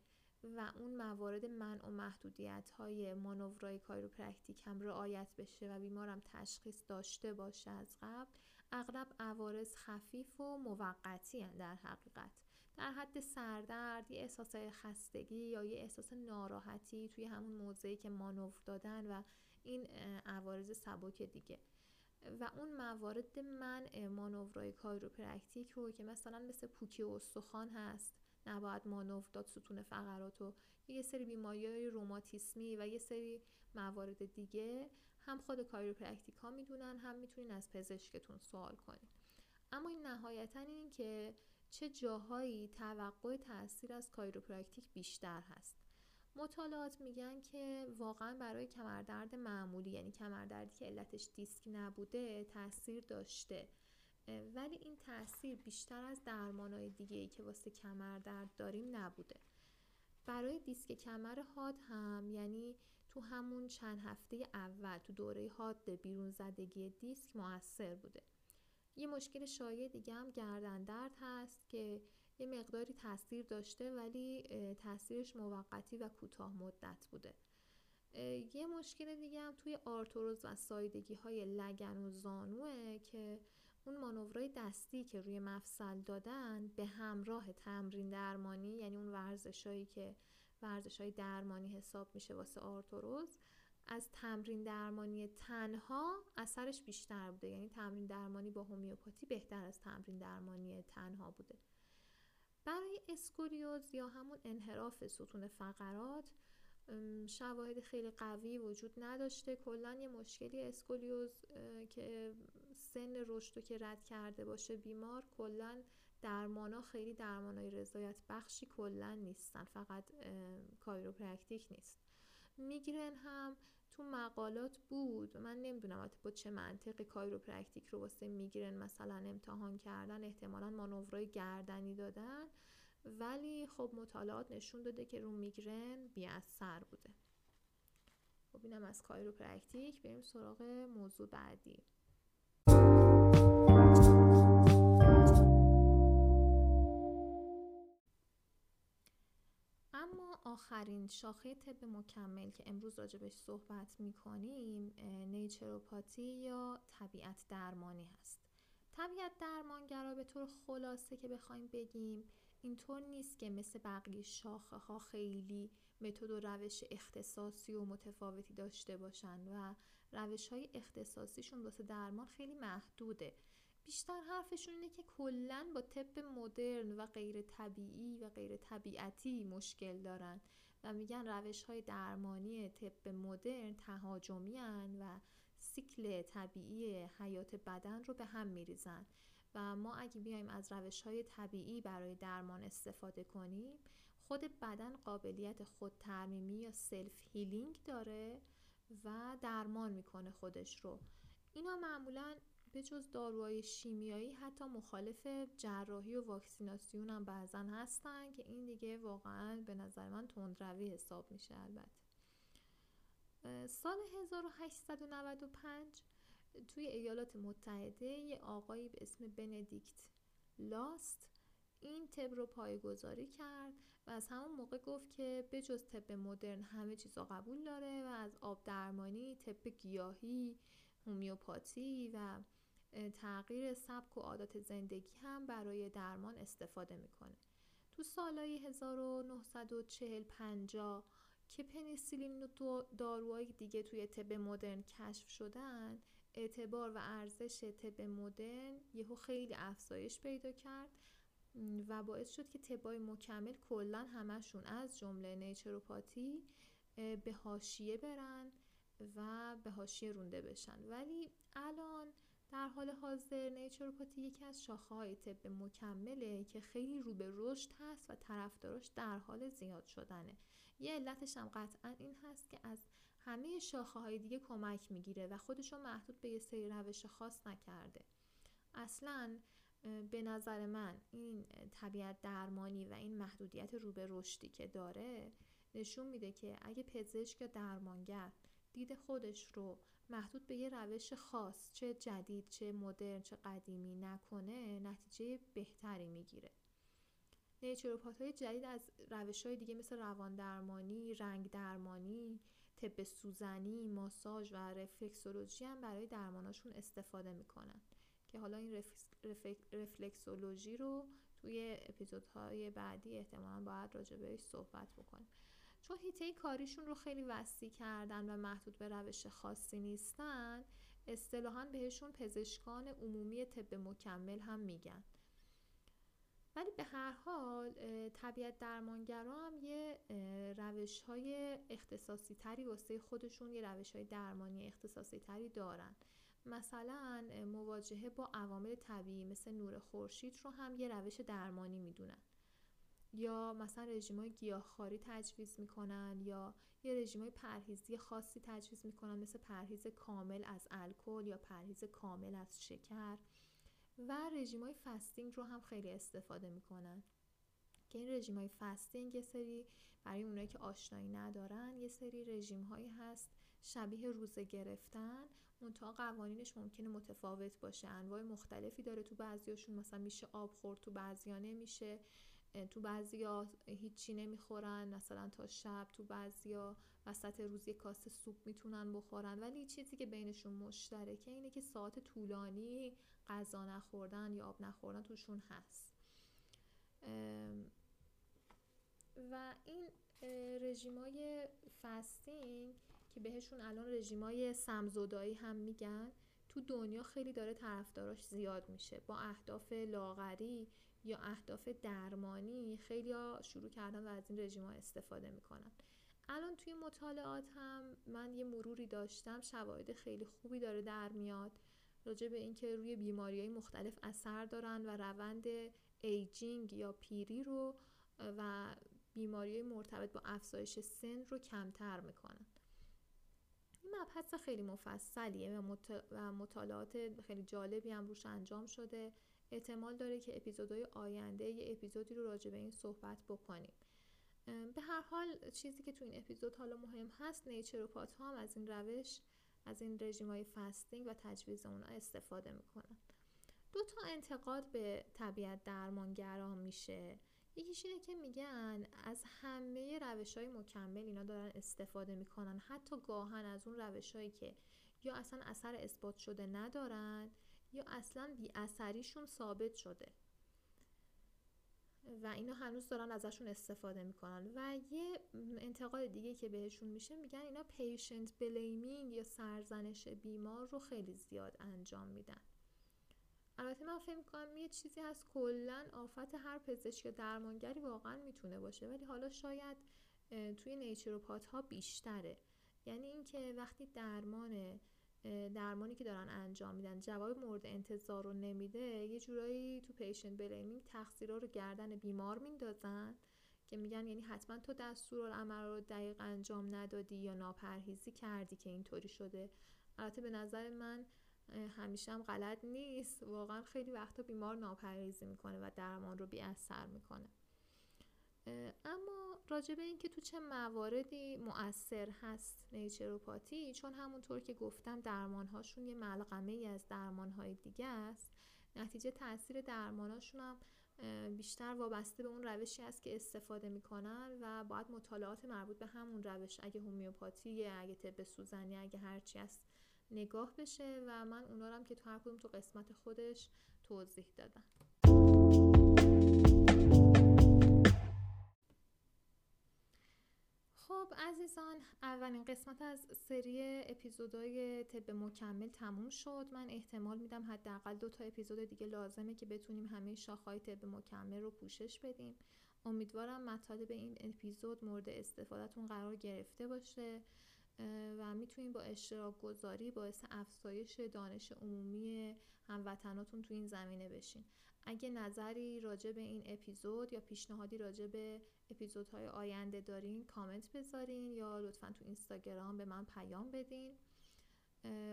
[SPEAKER 1] و اون موارد منع و محدودیت های مانورای کایروپرکتیک هم رعایت بشه و بیمارم تشخیص داشته باشه از قبل اغلب عوارض خفیف و موقتی در حقیقت. در حد سردرد یه احساس خستگی یا یه احساس ناراحتی توی همون موضعی که مانور دادن و این عوارض سبک دیگه. و اون موارد منع مانورای کایروپرکتیک رو که مثلا مثل پوکی استخوان هست نباید مانور داد ستون فقرات و یه سری بیماری های روماتیسمی و یه سری موارد دیگه هم خود کایروپرکتیک ها می‌دونن هم می‌تونین از پزشکتون سوال کنین. اما این نهایتا این که چه جاهایی توقع تاثیر از کایروپرکتیک بیشتر هست. مطالعات میگن که واقعا برای کمردرد معمولی یعنی کمردردی که علتش دیسک نبوده تاثیر داشته. ولی این تاثیر بیشتر از درمانهای دیگه ای که واسه کمردرد داریم نبوده. برای دیسک کمر حاد هم یعنی تو همون چند هفته اول تو دوره حاد بیرون زدگی دیسک موثر بوده. یه مشکل شایع دیگه هم گردن درد هست که یه مقداری تاثیر داشته ولی تاثیرش موقتی و کوتاه مدت بوده. یه مشکل دیگه هم توی آرتروز و سایدگی های لگن و زانوه که اون مانورای دستی که روی مفصل دادن به همراه تمرین درمانی یعنی اون ورزشایی که ورزش های درمانی حساب میشه واسه آرتروز از تمرین درمانی تنها اثرش بیشتر بوده. یعنی تمرین درمانی با هومیوپاتی بهتر از تمرین درمانی تنها بوده. برای اسکولیوز یا همون انحراف ستون فقرات شواهد خیلی قوی وجود نداشته. کلا یه مشکلی اسکولیوز که سن رشد رو که رد کرده باشه بیمار کلا درمانا خیلی درمانای رضایت بخشی کلا نیستن. فقط کایروپرکتیک نیست. میگرن هم تو مقالات بود. من نمی‌دونم با چه منطقی کایروپرکتیک رو واسه میگرن مثلا امتحان کردن احتمالا مانورای گردنی دادن. ولی خب مطالعات نشون داده که رو میگرن بی اثر بوده. خب اینم از کایروپرکتیک بریم سراغ موضوع بعدی. اما آخرین شاخه طب مکمل که امروز راجبش صحبت می‌کنیم naturopathy یا طبیعت درمانی هست. طبیعت درمانگرا به طور خلاصه که بخوایم بگیم اینطور نیست که مثل بقیه شاخه ها خیلی متد و روش اختصاصی و متفاوتی داشته باشن و روش های اختصاصیشون واسه درمان خیلی محدوده. بیشتر حرفشون اینه که کلا با طب مدرن و غیر طبیعی و غیر طبیعتی مشکل دارن و میگن روش های درمانی طب مدرن تهاجمی و سیکل طبیعی حیات بدن رو به هم میریزن. و ما اگه بیایم از روش های طبیعی برای درمان استفاده کنیم خود بدن قابلیت خود ترمیمی یا self healing داره و درمان می‌کنه خودش رو. اینا معمولا به جز داروهای شیمیایی حتی مخالف جراحی و واکسیناسیون هم بعضا هستن که این دیگه واقعا به نظر من تندروی حساب میشه البته. سال 1895 توی ایالات متحده یه آقایی به اسم بندیکت لاست این طب رو پایگذاری کرد و از همون موقع گفت که به جز طب مدرن همه چیز رو قبول داره و از آب درمانی، طب گیاهی، هومیوپاتی و تغییر سبک و عادات زندگی هم برای درمان استفاده می‌کنه. تو سالهای 1940 50 که پنیسیلین و داروهای دیگه توی طب مدرن کشف شدن اعتبار و ارزش طب مدرن یهو خیلی افزایش پیدا کرد و باعث شد که طبای مکمل کلا همشون از جمله نیچروپاتی به هاشیه برن و به هاشیه رونده بشن. ولی الان در حال حاضر نیچروپاتی یکی از شاخه های طب مکمله که خیلی رو به رشد هست و طرفداراش در حال زیاد شدنه. یه علتش هم قطعا این هست که از همه شاخه های دیگه کمک می‌گیره و خودشو محدود به یه سری روش خاص نکرده. اصلا به نظر من این طبیعت درمانی و این محدودیت رو به رشدی که داره نشون میده که اگه پزشک یا درمانگر دید خودش رو محدود به یه روش خاص چه جدید چه مدرن چه قدیمی نکنه نتیجه بهتری می‌گیره. نیچروپات های جدید از روش های دیگه مثل روان درمانی، رنگ درمانی، طب سوزنی، ماساژ و رفلکسولوژی هم برای درماناشون استفاده می‌کنن که حالا این رفلکسولوژی رو توی اپیزودهای بعدی احتمالا باید راجع بهش صحبت بکنیم. چون هیته کاریشون رو خیلی وسیع کردن و محدود به روش خاصی نیستن اصطلاحا بهشون پزشکان عمومی طب مکمل هم میگن. ولی به هر حال طبیعت درمانگرا هم یه روش های اختصاصی تری واسه خودشون یه روش های درمانی اختصاصی تری دارن. مثلا مواجهه با عوامل طبیعی مثل نور خورشید رو هم یه روش درمانی می‌دونن. یا مثلا رژیم های گیاهخواری تجویز می‌کنن یا یه رژیم های پرهیزی خاصی تجویز می‌کنن مثل پرهیز کامل از الکل یا پرهیز کامل از شکر. و رژیم های fasting رو هم خیلی استفاده می‌کنن. که این رژیم های fasting یه سری برای اونایی که آشنایی ندارن یه سری رژیم هایی هست شبیه روزه گرفتن. منتها قوانینش ممکنه متفاوت باشه. انواع مختلفی داره تو بعضیاشون. مثلا میشه آب خورد تو بعضیا نمیشه. تو بعضیا هیچی نمی‌خورن مثلا تا شب تو بعضیا وسط روز یک کاسه سوپ می‌تونن بخورن. ولی چیزی که بینشون مشترکه اینه که ساعت طولانی غذا نخوردن یا آب نخوردن توشون هست. و این رژیمای فستینگ که بهشون الان رژیمای سمزدایی هم میگن تو دنیا خیلی داره طرفداراش زیاد میشه. با اهداف لاغری یا اهداف درمانی خیلی شروع کردن و از این رژیم ها استفاده می‌کنن. الان توی مطالعات هم من یه مروری داشتم شواهد خیلی خوبی داره در میاد راجع به اینکه روی بیماری های مختلف اثر دارن و روند ایجینگ یا پیری رو و بیماری مرتبط با افزایش سن رو کمتر می‌کنن. این مبحث خیلی مفصلیه و مطالعات خیلی جالبی هم روش انجام شده. احتمال داره که اپیزودهای آینده یه اپیزودی رو راجع به این صحبت بکنیم. به هر حال چیزی که تو این اپیزود حالا مهم هست نیچروپات ها هم از این روش از این رژیم های فستینگ و تجویز اونا استفاده می‌کنن. دو تا انتقاد به طبیعت درمانگران میشه. یکیش اینه که میگن از همه روش های مکمل اینا دارن استفاده می‌کنن. حتی گاهن از اون روش هایی که یا اصلا اثر اثبات شده ندارن یا اصلا بی اثریشون ثابت شده. و اینا هنوز دارن ازشون استفاده می‌کنن. و یه انتقاد دیگه که بهشون میشه میگن اینا patient blaming یا سرزنش بیمار رو خیلی زیاد انجام میدن. البته من فکر می‌کنم یه چیزی هست کلا آفت هر پزشک یا درمانگری واقعا می‌تونه باشه. ولی حالا شاید توی naturopath ها بیشتره. یعنی اینکه وقتی درمان درمانی که دارن انجام میدن جواب مورد انتظار رو نمیده یه جورایی تو patient blaming تقصیرها رو گردن بیمار میندازن که میگن یعنی حتما تو دستورالعمل رو دقیق انجام ندادی یا ناپرهیزی کردی که اینطوری شده. البته به نظر من همیشه هم غلط نیست. واقعا خیلی وقتا بیمار ناپرهیزی می‌کنه و درمان رو بی اثر می‌کنه. اما راجع به اینکه تو چه مواردی مؤثر هست نیچروپاتی چون همونطور که گفتم درمانهاشون یه ملغمه ای از درمانهای دیگه است. نتیجه تاثیر درمانهاشون هم بیشتر وابسته به اون روشی است که استفاده می‌کنن و باید مطالعات مربوط به همون روش اگه هومیوپاتی اگه طب سوزنی اگه هرچی است نگاه بشه و من اونا رو هم که تو هر کدوم تو قسمت خودش توضیح دادم. خب عزیزان اولین قسمت از سری اپیزودهای طب مکمل تموم شد. من احتمال میدم حداقل دو تا اپیزود دیگه لازمه که بتونیم همه شاخهای طب مکمل رو پوشش بدیم. امیدوارم مطالب این اپیزود مورد استفادهتون قرار گرفته باشه و می‌تونیم با اشتراک گذاری باعث افزایش دانش عمومی هموطناتون تو این زمینه بشین. اگه نظری راجع به این اپیزود یا پیشنهادی راجع به اپیزودهای آینده دارین کامنت بذارین یا لطفا تو اینستاگرام به من پیام بدین.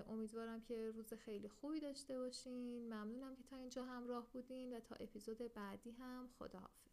[SPEAKER 1] امیدوارم که روز خیلی خوبی داشته باشین. ممنونم که تا اینجا همراه بودین و تا اپیزود بعدی هم. خداحافظ.